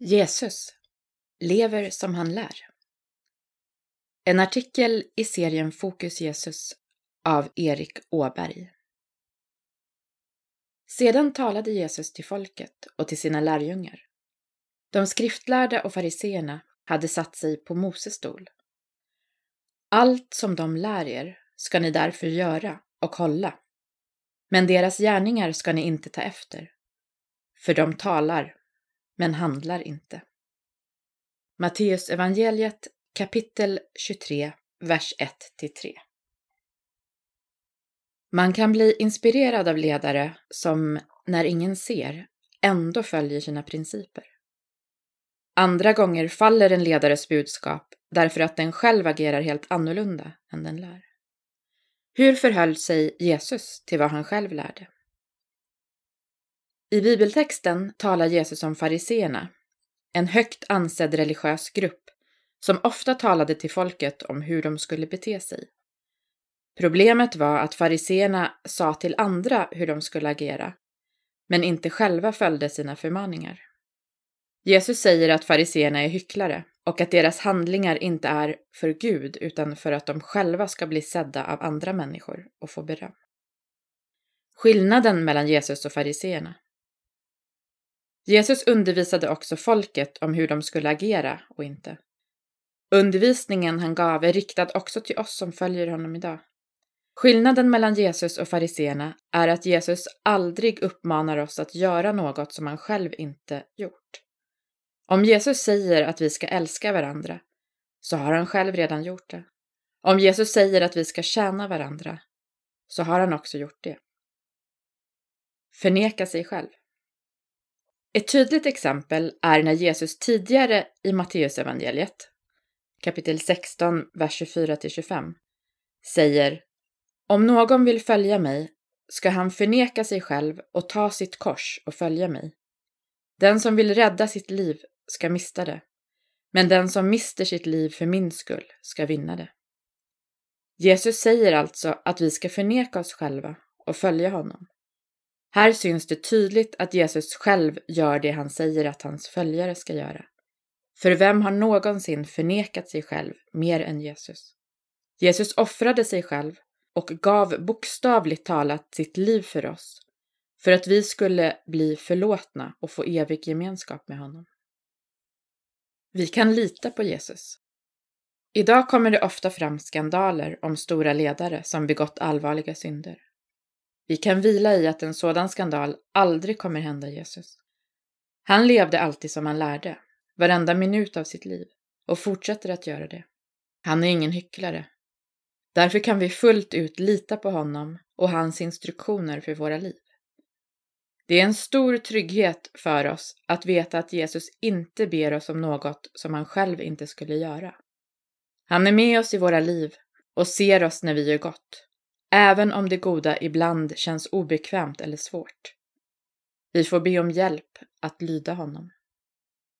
Jesus lever som han lär. En artikel i serien Fokus Jesus av Erik Åberg. Sedan talade Jesus till folket och till sina lärjungar. De skriftlärda och fariseerna hade satt sig på Moses stol. Allt som de lär er ska ni därför göra och hålla. Men deras gärningar ska ni inte ta efter. För de talar men handlar inte. Matteus evangeliet kapitel 23, vers 1-3. Man kan bli inspirerad av ledare som, när ingen ser, ändå följer sina principer. Andra gånger faller en ledares budskap därför att den själv agerar helt annorlunda än den lär. Hur förhöll sig Jesus till vad han själv lärde? I bibeltexten talar Jesus om fariseerna, en högt ansedd religiös grupp som ofta talade till folket om hur de skulle bete sig. Problemet var att fariseerna sa till andra hur de skulle agera, men inte själva följde sina förmaningar. Jesus säger att fariseerna är hycklare och att deras handlingar inte är för Gud utan för att de själva ska bli sedda av andra människor och få beröm. Skillnaden mellan Jesus och fariseerna Jesus undervisade också folket om hur de skulle agera och inte. Undervisningen han gav är riktad också till oss som följer honom idag. Skillnaden mellan Jesus och fariseerna är att Jesus aldrig uppmanar oss att göra något som han själv inte gjort. Om Jesus säger att vi ska älska varandra, så har han själv redan gjort det. Om Jesus säger att vi ska tjäna varandra, så har han också gjort det. Förneka sig själv. Ett tydligt exempel är när Jesus tidigare i Matteusevangeliet, kapitel 16, vers 24-25, säger Om någon vill följa mig ska han förneka sig själv och ta sitt kors och följa mig. Den som vill rädda sitt liv ska mista det, men den som mister sitt liv för min skull ska vinna det. Jesus säger alltså att vi ska förneka oss själva och följa honom. Här syns det tydligt att Jesus själv gör det han säger att hans följare ska göra. För vem har någonsin förnekat sig själv mer än Jesus? Jesus offrade sig själv och gav bokstavligt talat sitt liv för oss, för att vi skulle bli förlåtna och få evig gemenskap med honom. Vi kan lita på Jesus. Idag kommer det ofta fram skandaler om stora ledare som begått allvarliga synder. Vi kan vila i att en sådan skandal aldrig kommer hända Jesus. Han levde alltid som han lärde, varenda minut av sitt liv, och fortsätter att göra det. Han är ingen hycklare. Därför kan vi fullt ut lita på honom och hans instruktioner för våra liv. Det är en stor trygghet för oss att veta att Jesus inte ber oss om något som han själv inte skulle göra. Han är med oss i våra liv och ser oss när vi gör gott även om det goda ibland känns obekvämt eller svårt. Vi får be om hjälp att lyda honom.